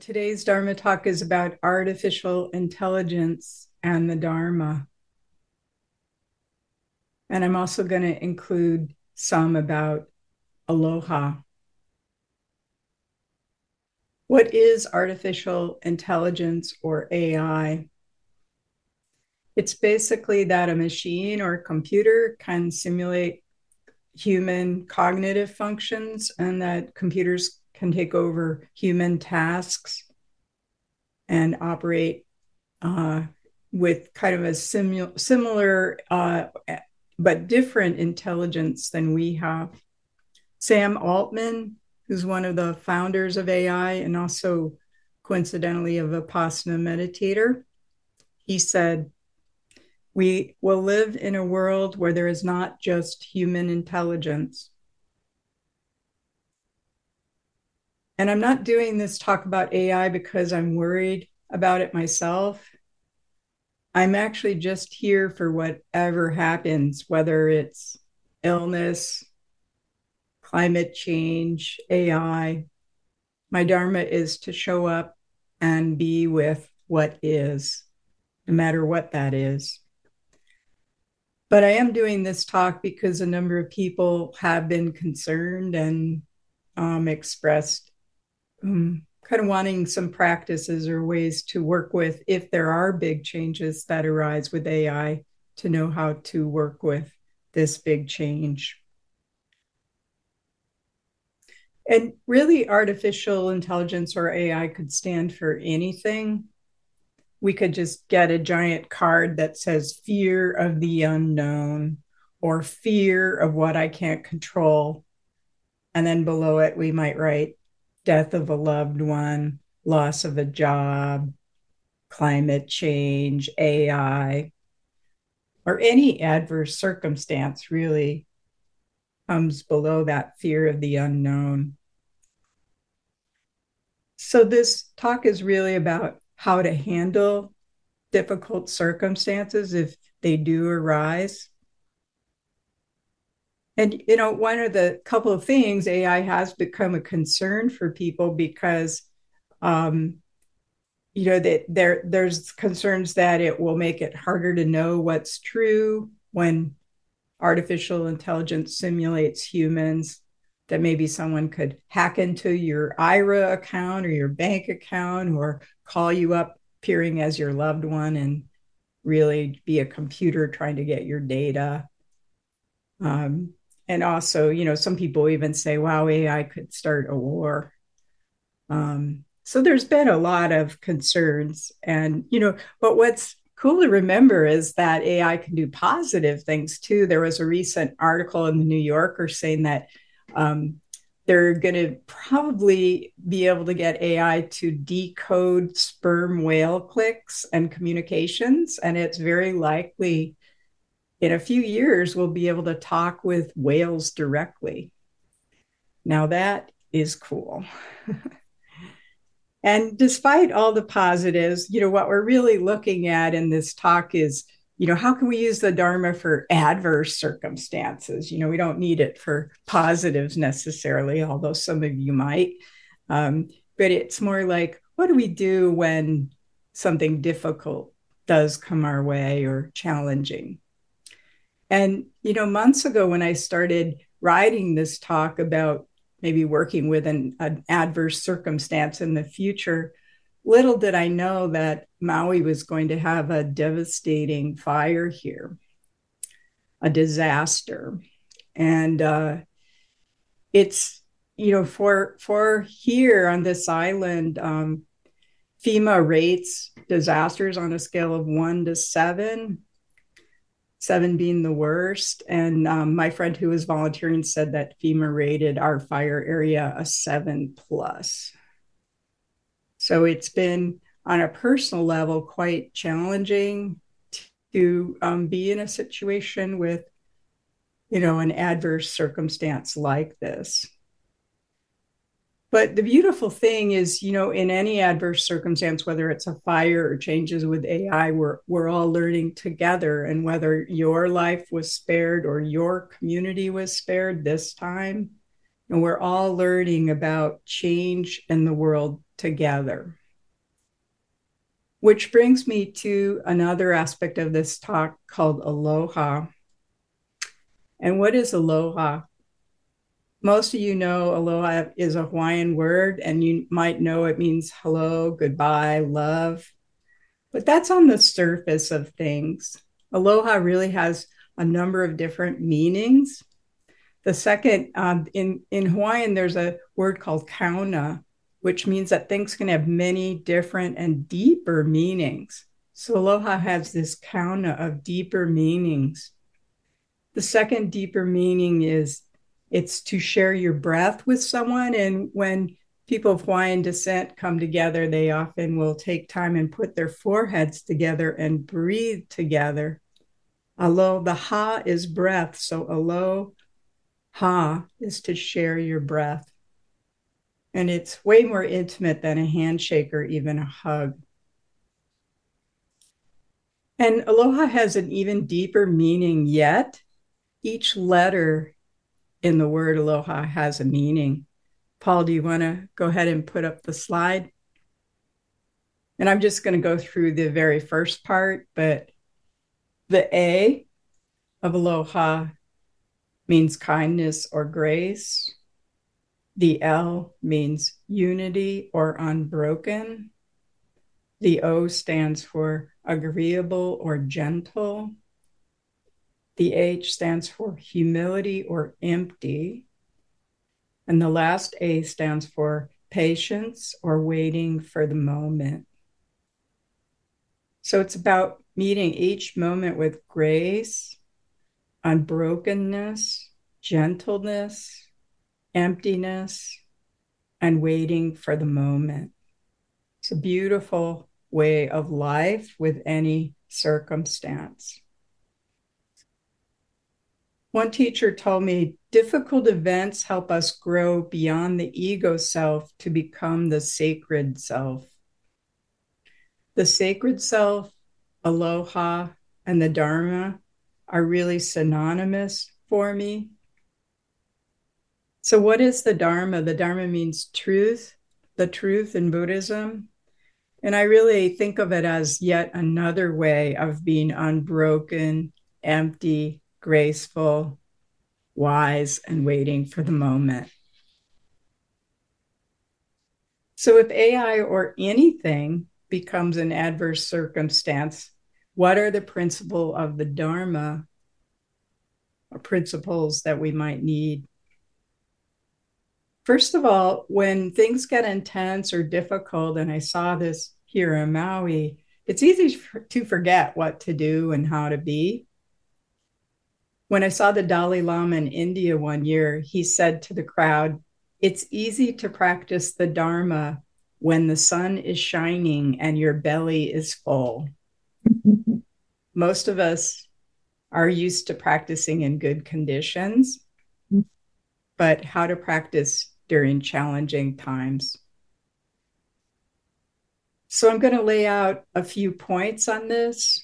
Today's Dharma talk is about artificial intelligence and the Dharma. And I'm also going to include some about aloha. What is artificial intelligence or AI? It's basically that a machine or computer can simulate human cognitive functions and that computers can take over human tasks and operate uh, with kind of a simu- similar uh, but different intelligence than we have. Sam Altman, who's one of the founders of AI and also coincidentally a Vipassana meditator, he said, We will live in a world where there is not just human intelligence, And I'm not doing this talk about AI because I'm worried about it myself. I'm actually just here for whatever happens, whether it's illness, climate change, AI. My Dharma is to show up and be with what is, no matter what that is. But I am doing this talk because a number of people have been concerned and um, expressed um, kind of wanting some practices or ways to work with if there are big changes that arise with AI to know how to work with this big change. And really, artificial intelligence or AI could stand for anything. We could just get a giant card that says fear of the unknown or fear of what I can't control. And then below it, we might write death of a loved one, loss of a job, climate change, AI, or any adverse circumstance really comes below that fear of the unknown. So, this talk is really about how to handle difficult circumstances if they do arise and you know, one of the couple of things AI has become a concern for people because um, you know that there there's concerns that it will make it harder to know what's true when artificial intelligence simulates humans that maybe someone could hack into your IRA account or your bank account or call you up appearing as your loved one and really be a computer trying to get your data. Um, and also, you know, some people even say, wow, AI could start a war. Um, so there's been a lot of concerns. And, you know, but what's cool to remember is that AI can do positive things too. There was a recent article in the New Yorker saying that um, they're going to probably be able to get AI to decode sperm whale clicks and communications. And it's very likely in a few years, we'll be able to talk with whales directly. Now, that is cool. and despite all the positives, you know, what we're really looking at in this talk is, you know, how can we use the Dharma for adverse circumstances? You know, we don't need it for positives necessarily, although some of you might. Um, but it's more like, what do we do when something difficult does come our way or challenging? And, you know, months ago when I started writing this talk about maybe working with an, an adverse circumstance in the future, little did I know that Maui was going to have a devastating fire here, a disaster. And uh, it's, you know, for for here on this island, um, FEMA rates disasters on a scale of one to seven seven being the worst. And um, my friend who was volunteering said that FEMA rated our fire area a seven plus. So it's been on a personal level quite challenging to um, be in a situation with, you know, an adverse circumstance like this. But the beautiful thing is, you know, in any adverse circumstance, whether it's a fire or changes with AI, we're we're all learning together. And whether your life was spared or your community was spared this time, and we're all learning about change in the world together. Which brings me to another aspect of this talk called aloha. And what is aloha? Most of you know aloha is a Hawaiian word, and you might know it means hello, goodbye, love. But that's on the surface of things. Aloha really has a number of different meanings. The second, um, in, in Hawaiian, there's a word called kaona, which means that things can have many different and deeper meanings. So aloha has this kaona of deeper meanings. The second deeper meaning is it's to share your breath with someone. And when people of Hawaiian descent come together, they often will take time and put their foreheads together and breathe together. Alo, the ha is breath. So alo ha is to share your breath. And it's way more intimate than a handshake or even a hug. And aloha has an even deeper meaning yet. Each letter in the word aloha has a meaning. Paul, do you want to go ahead and put up the slide? And I'm just going to go through the very first part, but the A of aloha means kindness or grace. The L means unity or unbroken. The O stands for agreeable or gentle. The H stands for humility or empty. And the last A stands for patience or waiting for the moment. So it's about meeting each moment with grace, unbrokenness, gentleness, emptiness, and waiting for the moment. It's a beautiful way of life with any circumstance. One teacher told me difficult events help us grow beyond the ego self to become the sacred self. The sacred self, aloha, and the Dharma are really synonymous for me. So, what is the Dharma? The Dharma means truth, the truth in Buddhism. And I really think of it as yet another way of being unbroken, empty, graceful, wise, and waiting for the moment. So, if AI or anything becomes an adverse circumstance, what are the principle of the Dharma or principles that we might need First of all, when things get intense or difficult, and I saw this here in Maui, it's easy to forget what to do and how to be. When I saw the Dalai Lama in India one year, he said to the crowd, It's easy to practice the Dharma when the sun is shining and your belly is full. Most of us are used to practicing in good conditions, but how to practice during challenging times. So I'm going to lay out a few points on this.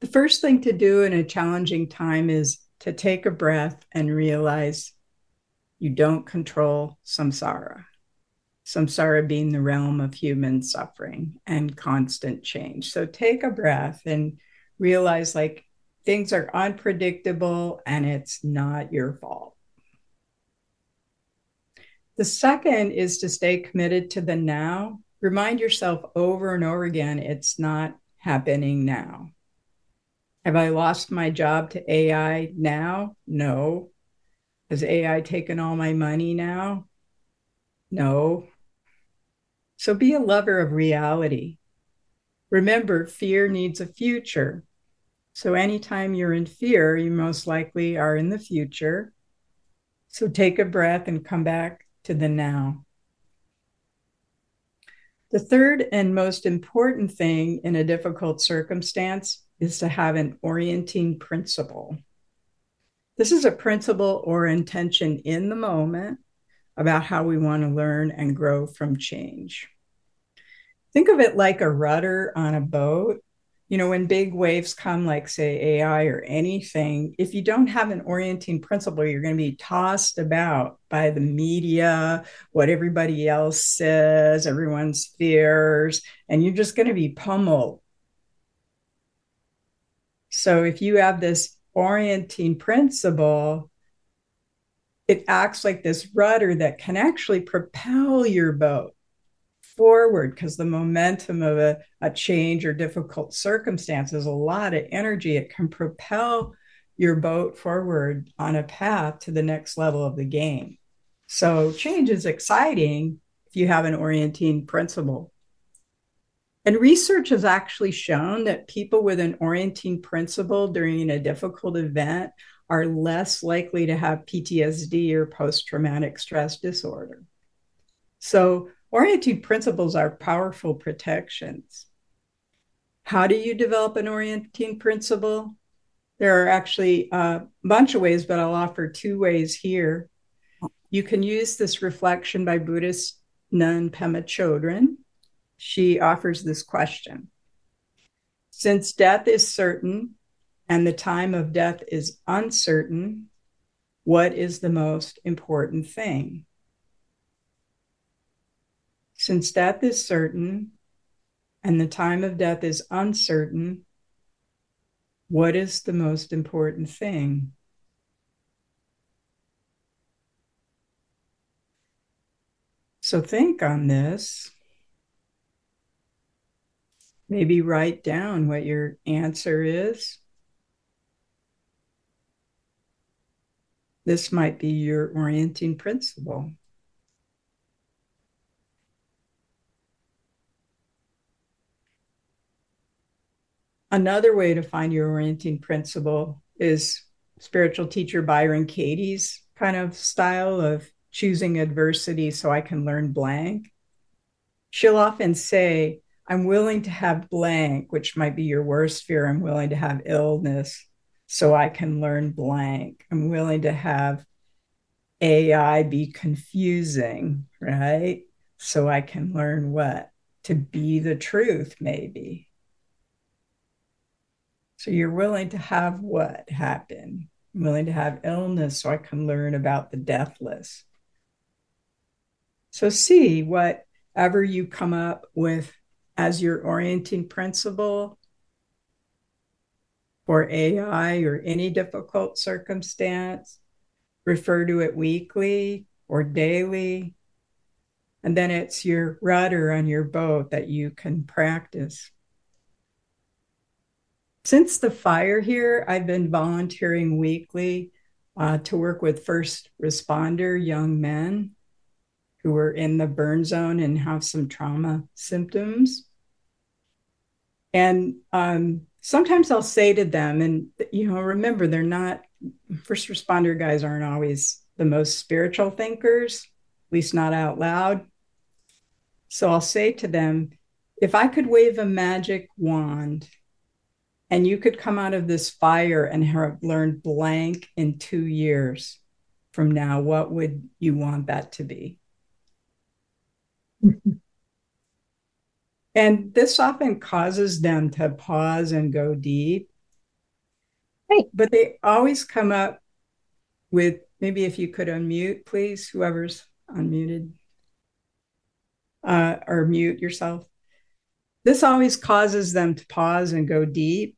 The first thing to do in a challenging time is to take a breath and realize you don't control samsara. Samsara being the realm of human suffering and constant change. So take a breath and realize like things are unpredictable and it's not your fault. The second is to stay committed to the now. Remind yourself over and over again it's not happening now. Have I lost my job to AI now? No. Has AI taken all my money now? No. So be a lover of reality. Remember, fear needs a future. So anytime you're in fear, you most likely are in the future. So take a breath and come back to the now. The third and most important thing in a difficult circumstance is to have an orienting principle. This is a principle or intention in the moment about how we want to learn and grow from change. Think of it like a rudder on a boat. you know, when big waves come, like say AI or anything, if you don't have an orienting principle, you're going to be tossed about by the media, what everybody else says, everyone's fears, and you're just going to be pummeled. So if you have this orienting principle, it acts like this rudder that can actually propel your boat forward because the momentum of a, a change or difficult circumstances, a lot of energy. It can propel your boat forward on a path to the next level of the game. So change is exciting if you have an orienting principle. And research has actually shown that people with an orienting principle during a difficult event are less likely to have PTSD or post traumatic stress disorder. So Orienting principles are powerful protections. How do you develop an orienting principle? There are actually a bunch of ways, but I'll offer two ways here. You can use this reflection by Buddhist nun Pema Chodron. She offers this question Since death is certain and the time of death is uncertain, what is the most important thing? Since death is certain and the time of death is uncertain, what is the most important thing? So think on this. Maybe write down what your answer is. This might be your orienting principle. Another way to find your orienting principle is spiritual teacher Byron Katie's kind of style of choosing adversity so I can learn blank. She'll often say, I'm willing to have blank, which might be your worst fear. I'm willing to have illness so I can learn blank. I'm willing to have AI be confusing, right? So I can learn what? To be the truth, maybe. So you're willing to have what happen? I'm willing to have illness so I can learn about the deathless. So see whatever you come up with as your orienting principle for AI or any difficult circumstance. Refer to it weekly or daily. And then it's your rudder on your boat that you can practice. Since the fire here, I've been volunteering weekly uh, to work with first responder young men who are in the burn zone and have some trauma symptoms. And um, sometimes I'll say to them, and you know, remember, they're not first responder guys aren't always the most spiritual thinkers, at least not out loud. So I'll say to them, if I could wave a magic wand and you could come out of this fire and have learned blank in two years from now, what would you want that to be? and this often causes them to pause and go deep. Right. But they always come up with maybe if you could unmute, please, whoever's unmuted, uh, or mute yourself. This always causes them to pause and go deep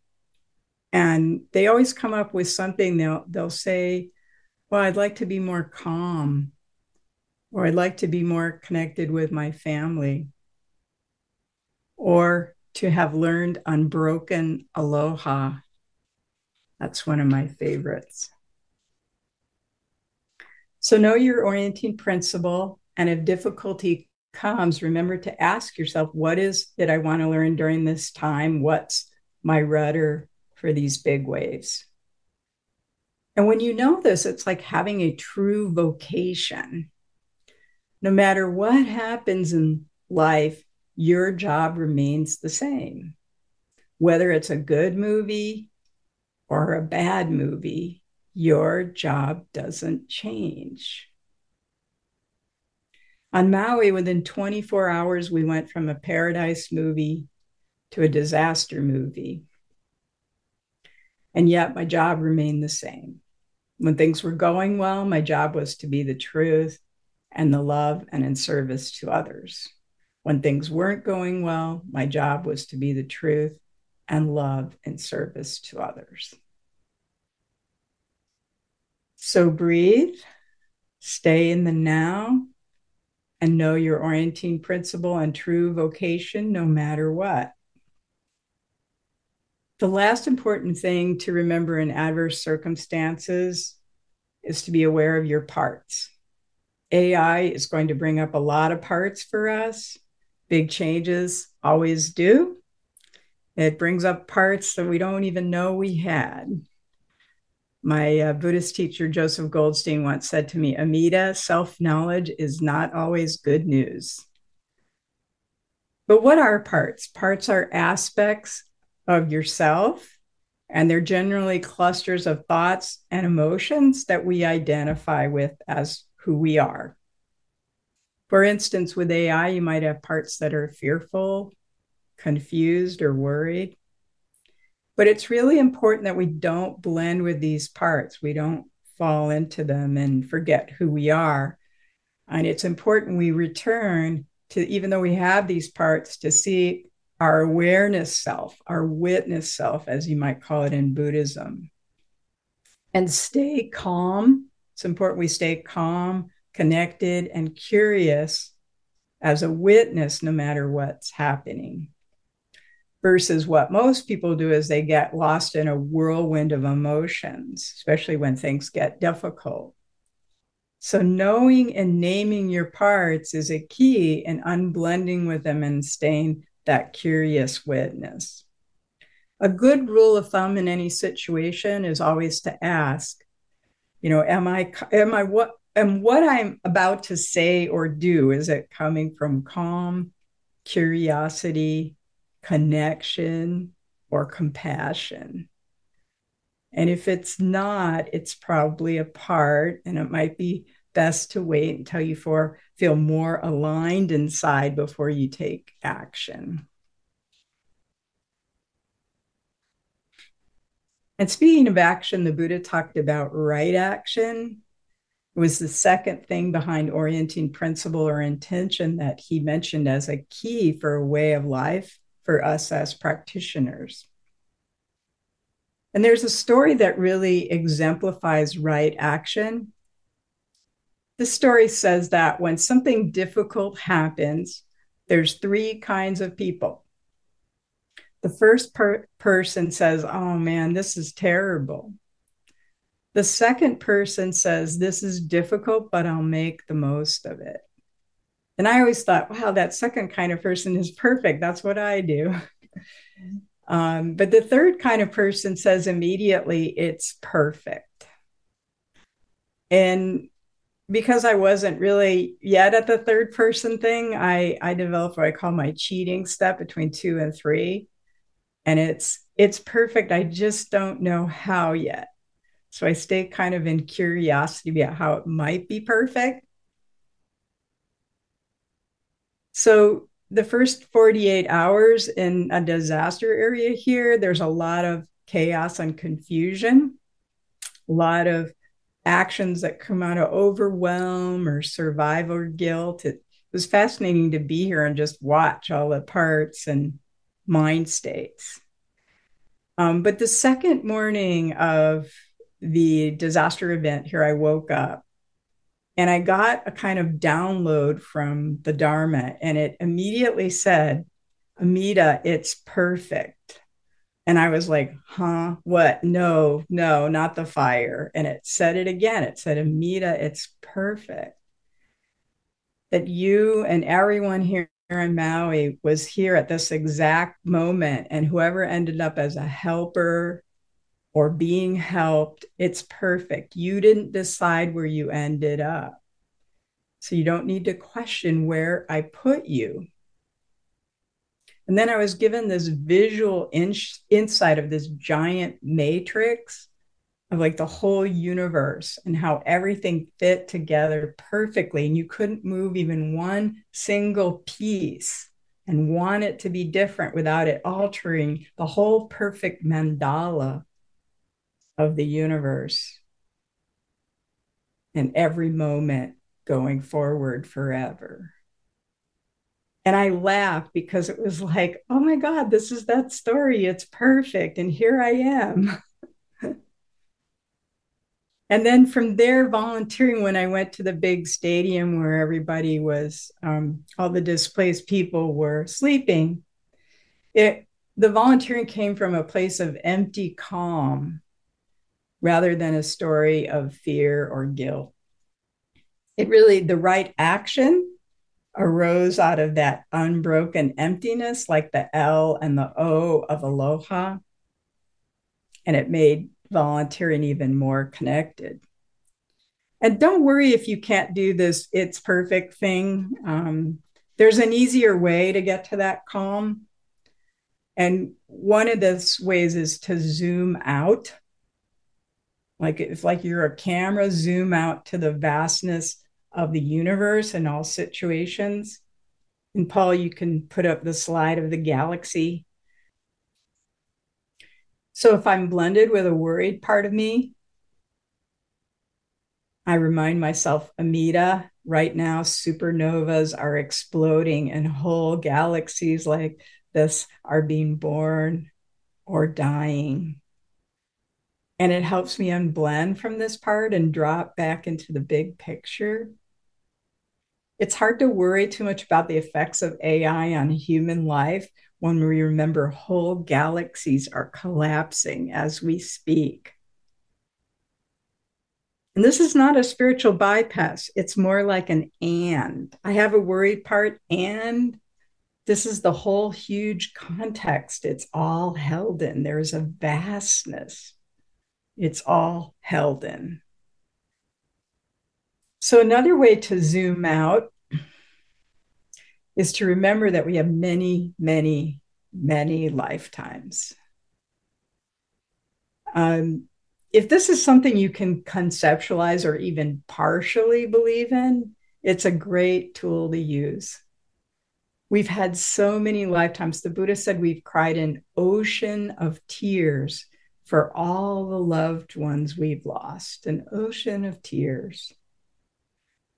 and they always come up with something they'll they'll say well i'd like to be more calm or i'd like to be more connected with my family or to have learned unbroken aloha that's one of my favorites so know your orienting principle and if difficulty comes remember to ask yourself what is it i want to learn during this time what's my rudder for these big waves. And when you know this, it's like having a true vocation. No matter what happens in life, your job remains the same. Whether it's a good movie or a bad movie, your job doesn't change. On Maui, within 24 hours, we went from a paradise movie to a disaster movie. And yet my job remained the same. When things were going well, my job was to be the truth and the love and in service to others. When things weren't going well, my job was to be the truth and love and service to others. So breathe, stay in the now, and know your orienting principle and true vocation no matter what. The last important thing to remember in adverse circumstances is to be aware of your parts. AI is going to bring up a lot of parts for us. Big changes always do. It brings up parts that we don't even know we had. My uh, Buddhist teacher, Joseph Goldstein, once said to me, Amita, self knowledge is not always good news. But what are parts? Parts are aspects of yourself, and they're generally clusters of thoughts and emotions that we identify with as who we are. For instance, with AI, you might have parts that are fearful, confused, or worried. But it's really important that we don't blend with these parts. We don't fall into them and forget who we are. And it's important we return to, even though we have these parts, to see our awareness self, our witness self, as you might call it in Buddhism. And stay calm. It's important we stay calm, connected, and curious as a witness, no matter what's happening versus what most people do is they get lost in a whirlwind of emotions, especially when things get difficult. So, knowing and naming your parts is a key in unblending with them and staying that curious witness. A good rule of thumb in any situation is always to ask, you know, am I, am I what, am what I'm about to say or do, is it coming from calm, curiosity, connection, or compassion. And if it's not, it's probably a part, and it might be best to wait until you for, feel more aligned inside before you take action. And speaking of action, the Buddha talked about right action. It was the second thing behind orienting principle or intention that he mentioned as a key for a way of life for us as practitioners. And there's a story that really exemplifies right action. This story says that when something difficult happens, there's three kinds of people. The first per- person says, Oh man, this is terrible. The second person says, This is difficult, but I'll make the most of it. And I always thought, wow, that second kind of person is perfect. That's what I do. Um, but the third kind of person says immediately, it's perfect. And because I wasn't really yet at the third person thing, I, I developed what I call my cheating step between two and three. And it's it's perfect. I just don't know how yet. So I stay kind of in curiosity about how it might be perfect. So the first 48 hours in a disaster area here, there's a lot of chaos and confusion, a lot of actions that come out of overwhelm or survival guilt. It was fascinating to be here and just watch all the parts and mind states. Um, but the second morning of the disaster event here, I woke up and I got a kind of download from the Dharma, and it immediately said, Amita, it's perfect. And I was like, huh, what? No, no, not the fire. And it said it again. It said, Amita, it's perfect. That you and everyone here in Maui was here at this exact moment, and whoever ended up as a helper or being helped, it's perfect. You didn't decide where you ended up. So you don't need to question where I put you. And then I was given this visual in- insight of this giant matrix of like the whole universe and how everything fit together perfectly. And you couldn't move even one single piece and want it to be different without it altering the whole perfect mandala of the universe and every moment going forward forever. And I laughed because it was like, oh my God, this is that story. It's perfect. And here I am. and then from there, volunteering when I went to the big stadium where everybody was, um, all the displaced people were sleeping. It, the volunteering came from a place of empty calm rather than a story of fear or guilt. It really, the right action arose out of that unbroken emptiness, like the L and the O of aloha. And it made volunteering even more connected. And don't worry if you can't do this, it's perfect thing. Um, there's an easier way to get to that calm. And one of those ways is to zoom out. Like if like you're a camera, zoom out to the vastness of the universe in all situations. And Paul, you can put up the slide of the galaxy. So if I'm blended with a worried part of me, I remind myself, Amita, right now, supernovas are exploding and whole galaxies like this are being born or dying. And it helps me unblend from this part and drop back into the big picture. It's hard to worry too much about the effects of AI on human life when we remember whole galaxies are collapsing as we speak. And this is not a spiritual bypass, it's more like an and. I have a worried part, and this is the whole huge context. It's all held in. There's a vastness. It's all held in. So, another way to zoom out is to remember that we have many, many, many lifetimes. Um, if this is something you can conceptualize or even partially believe in, it's a great tool to use. We've had so many lifetimes. The Buddha said we've cried an ocean of tears for all the loved ones we've lost, an ocean of tears.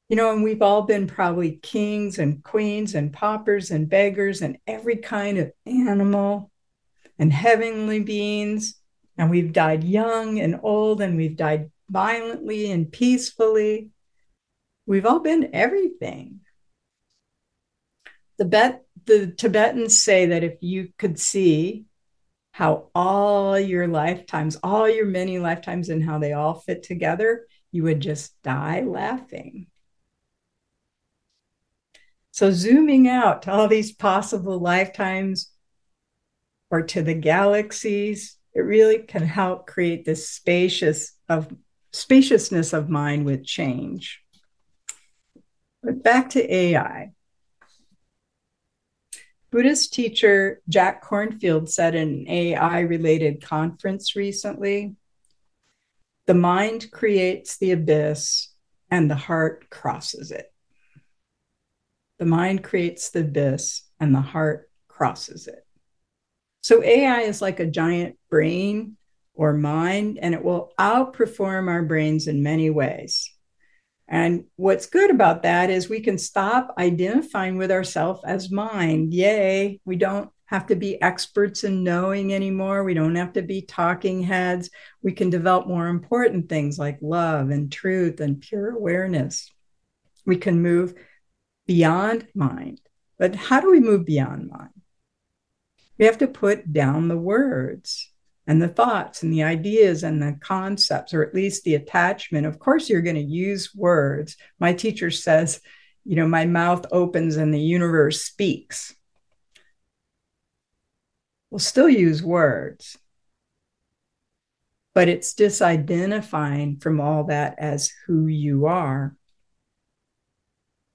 You know, and we've all been probably kings and queens and paupers and beggars and every kind of animal and heavenly beings. And we've died young and old, and we've died violently and peacefully. We've all been everything. The, Bet- the Tibetans say that if you could see how all your lifetimes, all your many lifetimes, and how they all fit together, you would just die laughing. So, zooming out to all these possible lifetimes or to the galaxies, it really can help create this spacious of spaciousness of mind with change. But back to AI. Buddhist teacher Jack Kornfield said in an AI related conference recently the mind creates the abyss and the heart crosses it. The mind creates the abyss and the heart crosses it. So AI is like a giant brain or mind, and it will outperform our brains in many ways. And what's good about that is we can stop identifying with ourselves as mind. Yay, we don't have to be experts in knowing anymore. We don't have to be talking heads. We can develop more important things like love and truth and pure awareness. We can move beyond mind. But how do we move beyond mind? We have to put down the words and the thoughts and the ideas and the concepts, or at least the attachment. Of course, you're going to use words. My teacher says, you know, my mouth opens and the universe speaks. We'll still use words, but it's disidentifying from all that as who you are.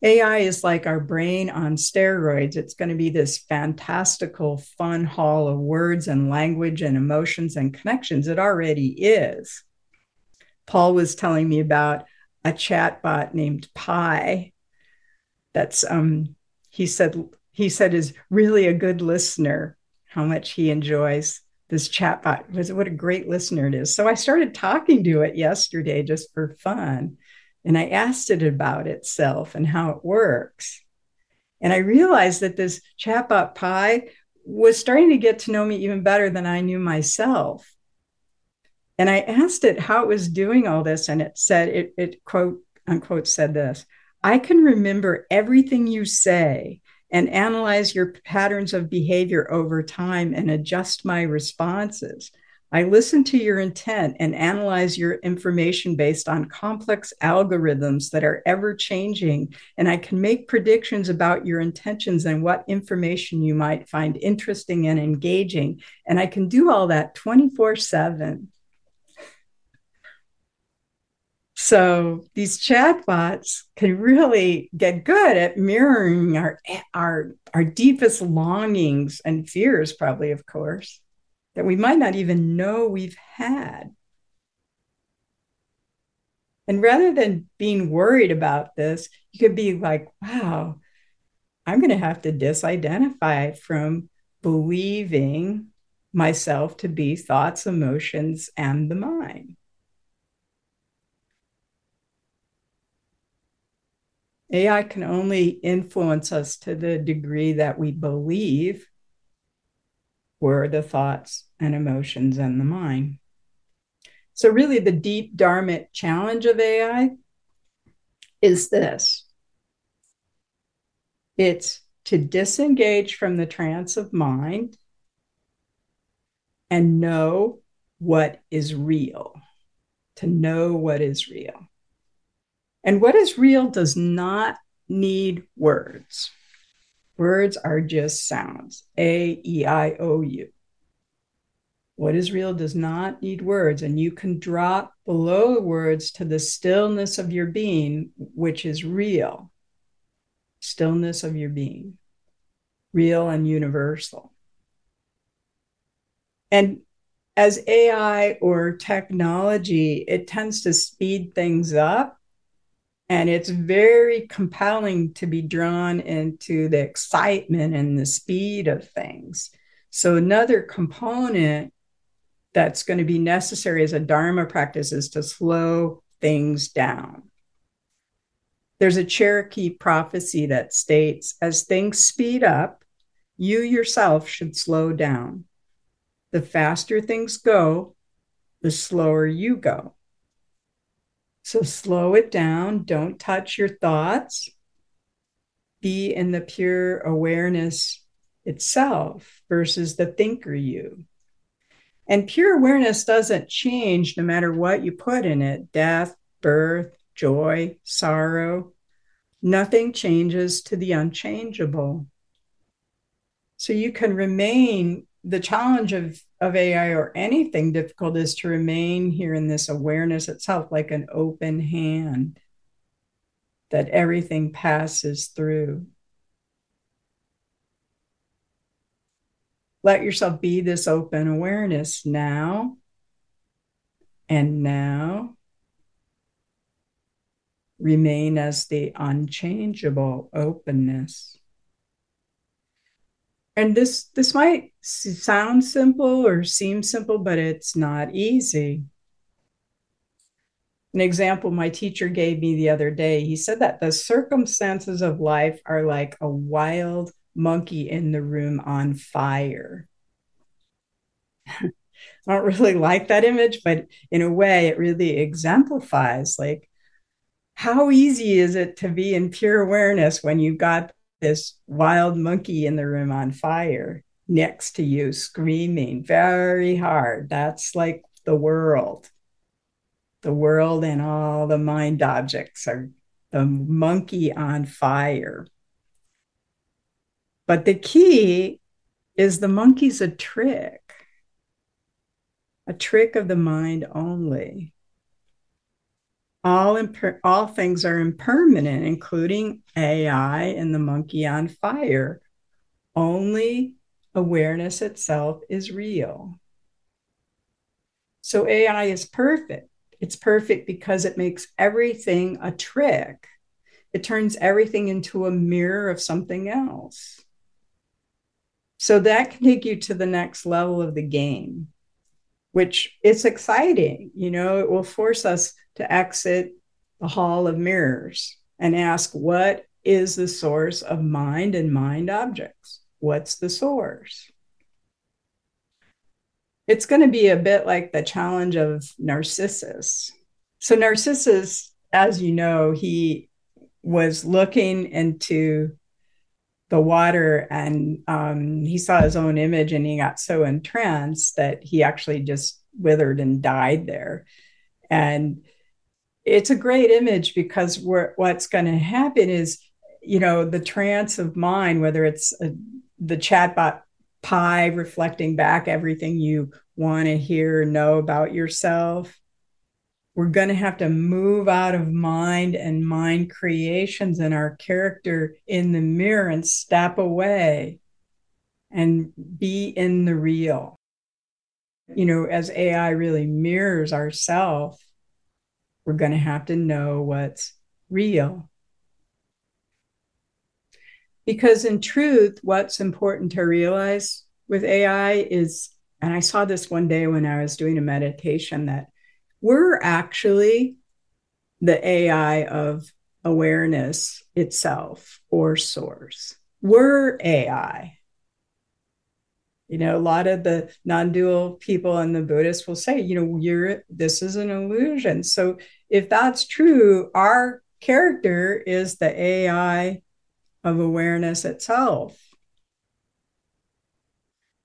AI is like our brain on steroids. It's going to be this fantastical, fun hall of words and language and emotions and connections. It already is. Paul was telling me about a chatbot named Pi. That's um, he said he said is really a good listener, how much he enjoys this chatbot. Was what a great listener it is. So I started talking to it yesterday just for fun. And I asked it about itself and how it works. And I realized that this chatbot Pi was starting to get to know me even better than I knew myself. And I asked it how it was doing all this, and it said, it, it quote unquote said this I can remember everything you say and analyze your patterns of behavior over time and adjust my responses. I listen to your intent and analyze your information based on complex algorithms that are ever changing. And I can make predictions about your intentions and what information you might find interesting and engaging. And I can do all that 24 7. So these chatbots can really get good at mirroring our, our, our deepest longings and fears, probably, of course, that we might not even know we've had. And rather than being worried about this, you could be like, wow, I'm going to have to disidentify from believing myself to be thoughts, emotions, and the mind. AI can only influence us to the degree that we believe were the thoughts and emotions and the mind. So, really, the deep Dharmic challenge of AI is this it's to disengage from the trance of mind and know what is real, to know what is real. And what is real does not need words. Words are just sounds A, E, I, O, U. What is real does not need words, and you can drop below the words to the stillness of your being, which is real. Stillness of your being, real and universal. And as AI or technology, it tends to speed things up and it's very compelling to be drawn into the excitement and the speed of things. So, another component that's going to be necessary as a Dharma practice is to slow things down. There's a Cherokee prophecy that states as things speed up, you yourself should slow down. The faster things go, the slower you go. So slow it down. Don't touch your thoughts. Be in the pure awareness itself versus the thinker you. And pure awareness doesn't change no matter what you put in it death, birth, joy, sorrow. Nothing changes to the unchangeable. So you can remain the challenge of of AI or anything difficult is to remain here in this awareness itself, like an open hand that everything passes through. Let yourself be this open awareness now and now. Remain as the unchangeable openness and this this might sound simple or seem simple but it's not easy. An example my teacher gave me the other day he said that the circumstances of life are like a wild monkey in the room on fire. I don't really like that image but in a way it really exemplifies like how easy is it to be in pure awareness when you've got this wild monkey in the room on fire next to you, screaming very hard. That's like the world. The world and all the mind objects are the monkey on fire. But the key is the monkey's a trick, a trick of the mind only all imper- all things are impermanent, including AI and the monkey on fire. Only awareness itself is real. So AI is perfect. It's perfect because it makes everything a trick. It turns everything into a mirror of something else. So that can take you to the next level of the game, which it's exciting. You know, it will force us to exit the hall of mirrors and ask what is the source of mind and mind objects? What's the source? It's going to be a bit like the challenge of Narcissus. So, Narcissus, as you know, he was looking into the water and um, he saw his own image and he got so entranced that he actually just withered and died there. And it's a great image because what's going to happen is, you know, the trance of mind, whether it's a, the chatbot Pi reflecting back everything you want to hear, know about yourself, we're going to have to move out of mind and mind creations and our character in the mirror and step away and be in the real. You know, as AI really mirrors ourself, we're going to have to know what's real. Because in truth, what's important to realize with AI is, and I saw this one day when I was doing a meditation, that we're actually the AI of awareness itself or source. We're AI. You know, a lot of the non-dual people and the Buddhists will say, you know, you're this is an illusion. So if that's true, our character is the AI of awareness itself.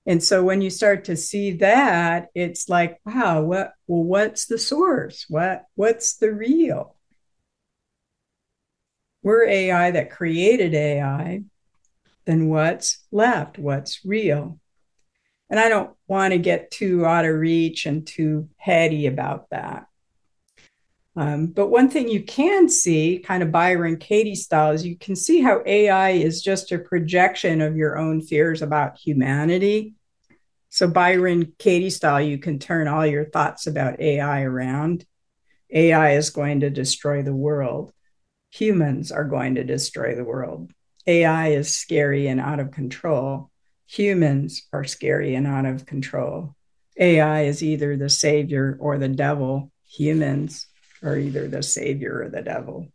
And so when you start to see that, it's like, wow, what well, what's the source? What what's the real? We're AI that created AI. Then what's left? What's real? And I don't want to get too out of reach and too heady about that. Um, but one thing you can see, kind of Byron Katie style, is you can see how AI is just a projection of your own fears about humanity. So, Byron Katie style, you can turn all your thoughts about AI around. AI is going to destroy the world. Humans are going to destroy the world. AI is scary and out of control. Humans are scary and out of control. AI is either the savior or the devil. Humans are either the savior or the devil.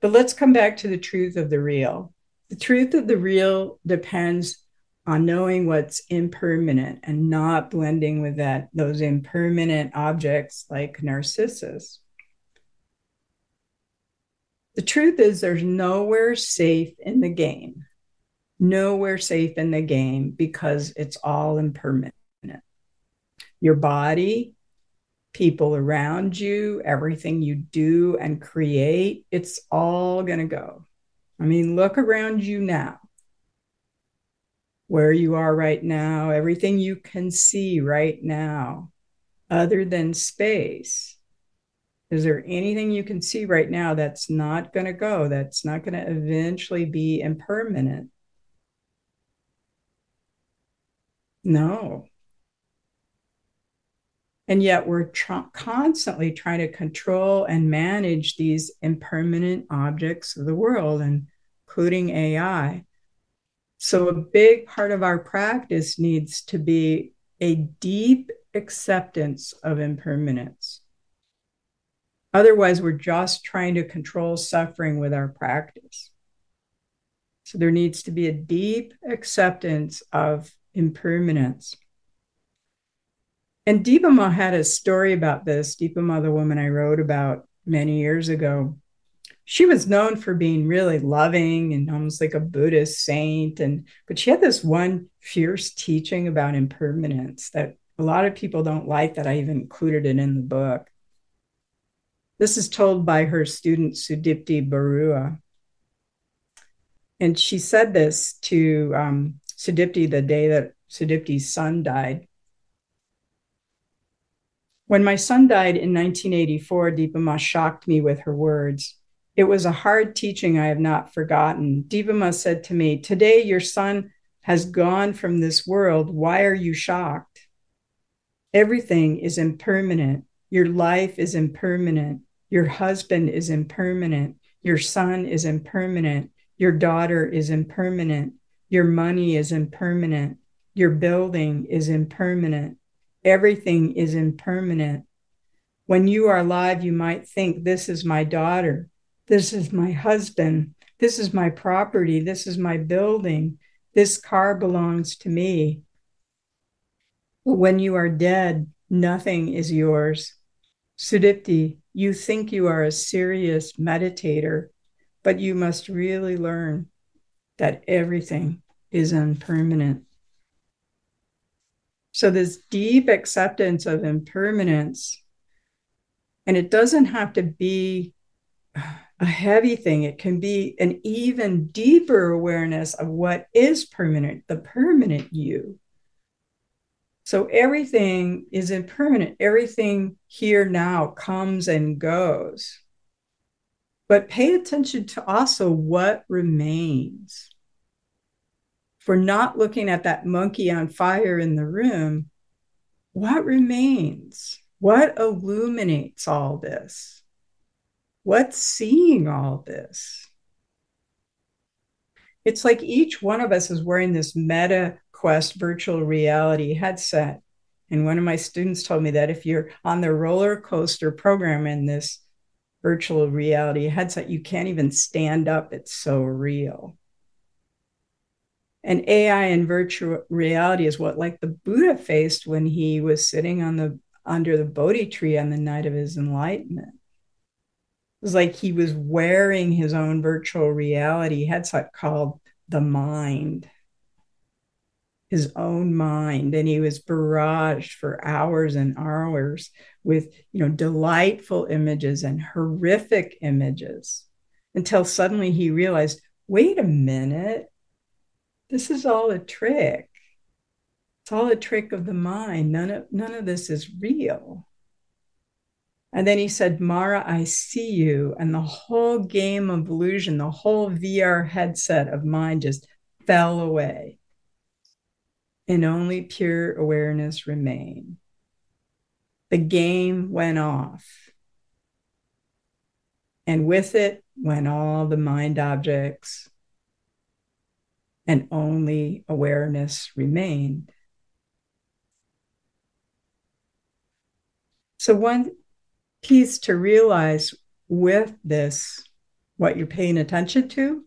But let's come back to the truth of the real. The truth of the real depends on knowing what's impermanent and not blending with that those impermanent objects like narcissus. The truth is there's nowhere safe in the game. Nowhere safe in the game because it's all impermanent. Your body, people around you, everything you do and create, it's all going to go. I mean, look around you now. Where you are right now, everything you can see right now, other than space. Is there anything you can see right now that's not going to go, that's not going to eventually be impermanent? No, and yet we're constantly trying to control and manage these impermanent objects of the world, including AI. So, a big part of our practice needs to be a deep acceptance of impermanence. Otherwise, we're just trying to control suffering with our practice. So, there needs to be a deep acceptance of impermanence. And Dipa Ma had a story about this. Dipa Ma, the woman I wrote about many years ago, she was known for being really loving and almost like a Buddhist saint. And but she had this one fierce teaching about impermanence that a lot of people don't like that I even included it in the book. This is told by her student Sudipti Barua. And she said this to um, Sudipti the day that Sudipti's son died. When my son died in 1984, Dipa Ma shocked me with her words. It was a hard teaching I have not forgotten. Dipa Ma said to me, Today your son has gone from this world. Why are you shocked? Everything is impermanent. Your life is impermanent. Your husband is impermanent. Your son is impermanent. Your daughter is impermanent. Your money is impermanent. Your building is impermanent. Everything is impermanent. When you are alive, you might think, This is my daughter. This is my husband. This is my property. This is my building. This car belongs to me. But when you are dead, nothing is yours. Sudipti, you think you are a serious meditator, but you must really learn that everything is impermanent. So, this deep acceptance of impermanence, and it doesn't have to be a heavy thing, it can be an even deeper awareness of what is permanent, the permanent you. So, everything is impermanent, everything here now comes and goes. But pay attention to also what remains for not looking at that monkey on fire in the room, what remains? What illuminates all this? What's seeing all this? It's like each one of us is wearing this Meta Quest virtual reality headset. And one of my students told me that if you're on the roller coaster program in this virtual reality headset, you can't even stand up. It's so real. And AI and virtual reality is what like the Buddha faced when he was sitting on the under the Bodhi tree on the night of his enlightenment. It was like he was wearing his own virtual reality headset called the mind, his own mind. And he was barraged for hours and hours with, you know, delightful images and horrific images until suddenly he realized, wait a minute, this is all a trick. It's all a trick of the mind. None of, none of this is real. And then he said, Mara, I see you. And the whole game of illusion, the whole VR headset of mind just fell away. And only pure awareness remained. The game went off. And with it went all the mind objects, and only awareness remained. So, one piece to realize with this, what you're paying attention to,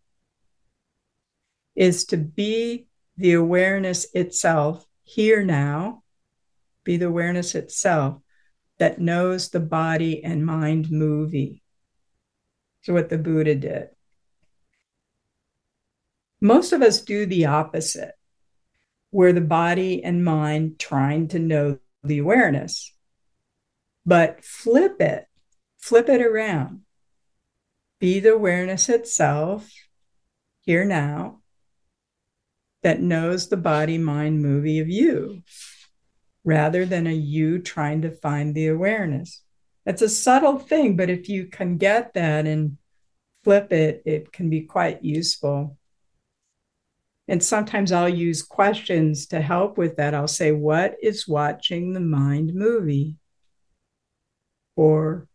is to be the awareness itself here now, be the awareness itself that knows the body and mind movie. So, what the Buddha did. Most of us do the opposite, where the body and mind trying to know the awareness. But flip it, flip it around. Be the awareness itself, here now, that knows the body mind movie of you, rather than a you trying to find the awareness. It's a subtle thing, but if you can get that and flip it, it can be quite useful. And sometimes I'll use questions to help with that. I'll say, What is watching the mind movie? Or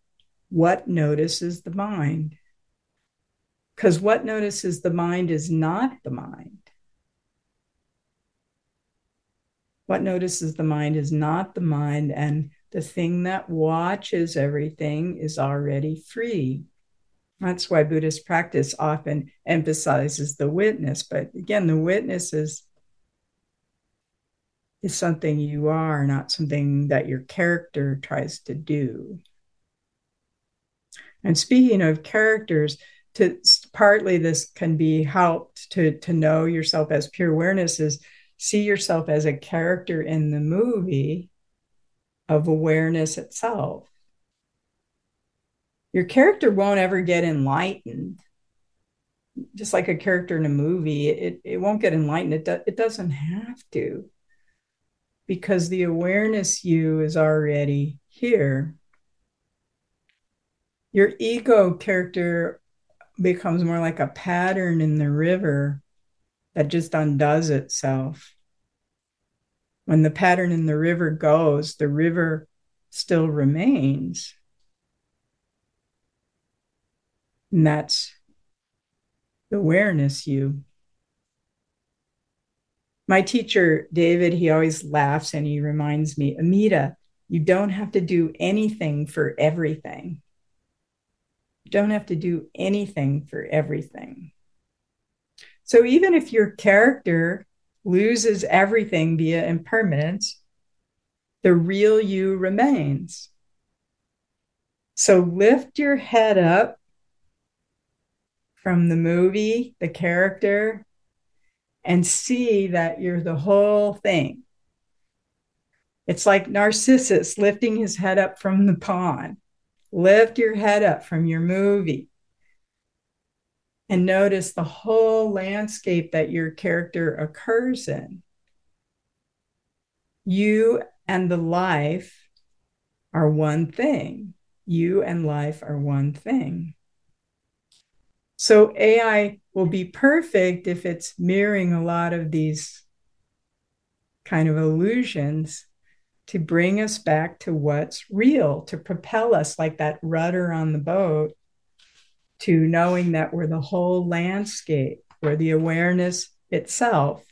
what notices the mind? Because what notices the mind is not the mind. What notices the mind is not the mind, and the thing that watches everything is already free. That's why Buddhist practice often emphasizes the witness. But again, the witness is, is something you are, not something that your character tries to do. And speaking of characters, to partly this can be helped to, to know yourself as pure awareness is see yourself as a character in the movie of awareness itself your character won't ever get enlightened. Just like a character in a movie it, it won't get enlightened. It, do, it doesn't have to. Because the awareness you is already here. Your ego character becomes more like a pattern in the river that just undoes itself. When the pattern in the river goes the river still remains And that's the awareness you. My teacher, David, he always laughs and he reminds me, Amita, you don't have to do anything for everything. You don't have to do anything for everything. So even if your character loses everything via impermanence, the real you remains. So lift your head up from the movie, the character, and see that you're the whole thing. It's like Narcissus lifting his head up from the pond. Lift your head up from your movie and notice the whole landscape that your character occurs in. You and the life are one thing. You and life are one thing. So AI will be perfect if it's mirroring a lot of these kind of illusions to bring us back to what's real, to propel us like that rudder on the boat to knowing that we're the whole landscape, we're the awareness itself.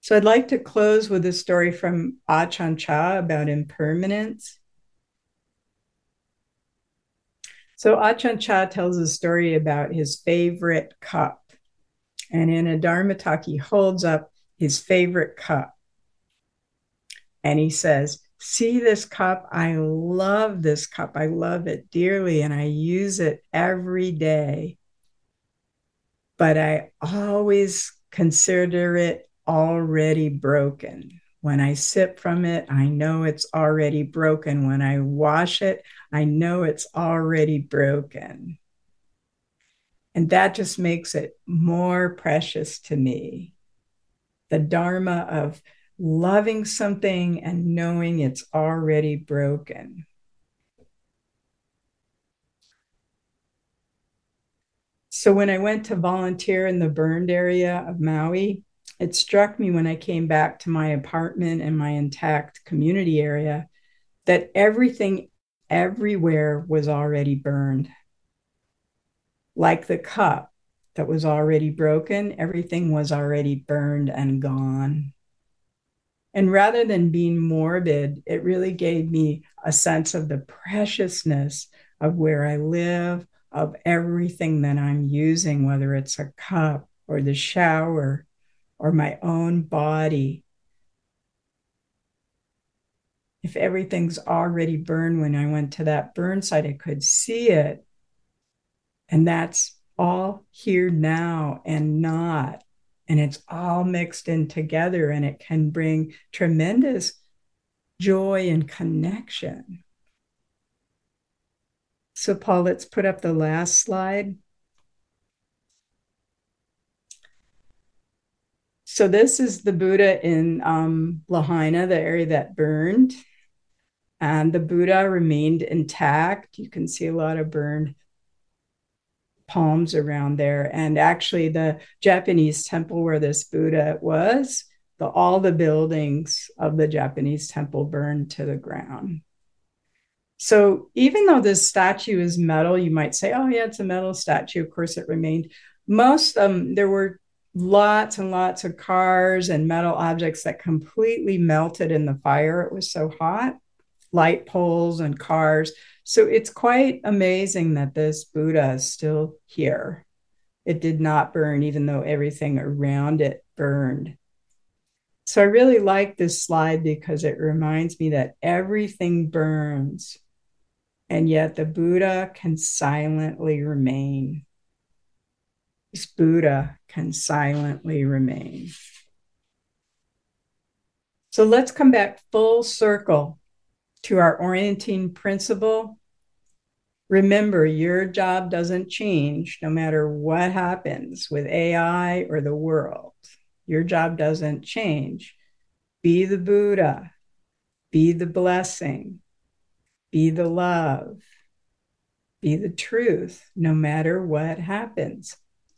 So I'd like to close with a story from Ajahn Chah about impermanence. So Ajahn Chah tells a story about his favorite cup. And in a Dharma talk, he holds up his favorite cup. And he says, See this cup? I love this cup. I love it dearly and I use it every day. But I always consider it already broken. When I sip from it, I know it's already broken. When I wash it, I know it's already broken. And that just makes it more precious to me. The Dharma of loving something and knowing it's already broken. So when I went to volunteer in the burned area of Maui, it struck me when I came back to my apartment and my intact community area that everything everywhere was already burned. Like the cup that was already broken, everything was already burned and gone. And rather than being morbid, it really gave me a sense of the preciousness of where I live, of everything that I'm using, whether it's a cup or the shower or my own body. If everything's already burned when I went to that burn site, I could see it. And that's all here now and not. And it's all mixed in together, and it can bring tremendous joy and connection. So, Paul, let's put up the last slide. So this is the Buddha in um, Lahaina, the area that burned. And the Buddha remained intact. You can see a lot of burned palms around there. And actually, the Japanese temple where this Buddha was, the, all the buildings of the Japanese temple burned to the ground. So even though this statue is metal, you might say, oh, yeah, it's a metal statue. Of course, it remained. Most, um, there were lots and lots of cars and metal objects that completely melted in the fire. It was so hot, light poles and cars. So it's quite amazing that this Buddha is still here. It did not burn, even though everything around it burned. So I really like this slide because it reminds me that everything burns, and yet the Buddha can silently remain this Buddha can silently remain. So let's come back full circle to our orienting principle. Remember, your job doesn't change no matter what happens with AI or the world. Your job doesn't change. Be the Buddha, be the blessing, be the love, be the truth, no matter what happens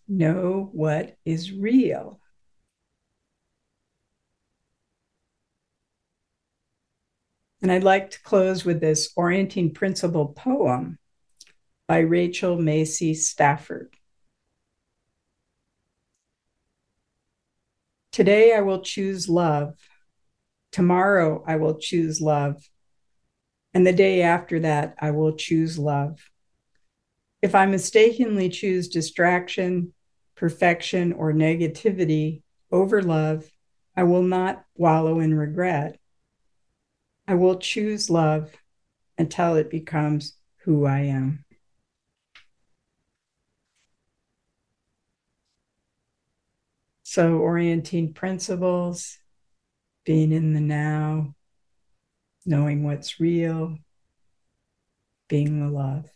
know what is real. And I'd like to close with this orienting principle poem by Rachel Macy Stafford. Today I will choose love. Tomorrow I will choose love. And the day after that, I will choose love. If I mistakenly choose distraction, perfection, or negativity over love, I will not wallow in regret. I will choose love until it becomes who I am. So, orienting principles, being in the now, knowing what's real, being the love.